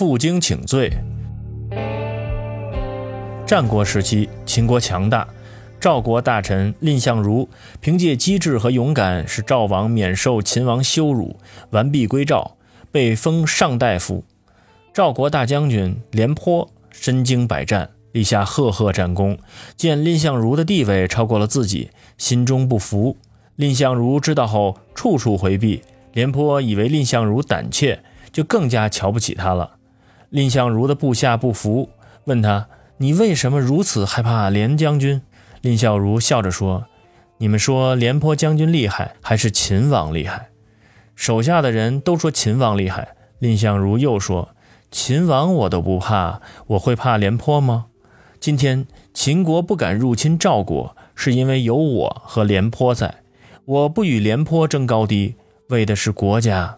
负荆请罪。战国时期，秦国强大，赵国大臣蔺相如凭借机智和勇敢，使赵王免受秦王羞辱，完璧归赵，被封上大夫。赵国大将军廉颇身经百战，立下赫赫战功，见蔺相如的地位超过了自己，心中不服。蔺相如知道后，处处回避。廉颇以为蔺相如胆怯，就更加瞧不起他了。蔺相如的部下不服，问他。你为什么如此害怕廉将军？蔺相如笑着说：“你们说廉颇将军厉害，还是秦王厉害？”手下的人都说秦王厉害。蔺相如又说：“秦王我都不怕，我会怕廉颇吗？今天秦国不敢入侵赵国，是因为有我和廉颇在。我不与廉颇争高低，为的是国家。”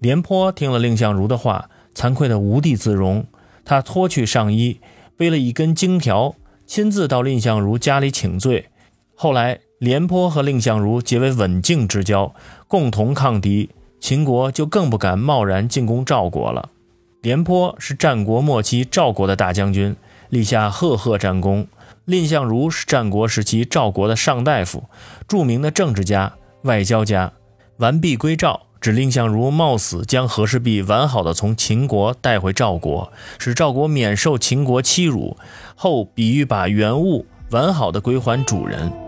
廉颇听了蔺相如的话，惭愧得无地自容，他脱去上衣。背了一根荆条，亲自到蔺相如家里请罪。后来，廉颇和蔺相如结为刎颈之交，共同抗敌，秦国就更不敢贸然进攻赵国了。廉颇是战国末期赵国的大将军，立下赫赫战功；蔺相如是战国时期赵国的上大夫，著名的政治家、外交家，完璧归赵。指蔺相如冒死将和氏璧完好的从秦国带回赵国，使赵国免受秦国欺辱，后比喻把原物完好的归还主人。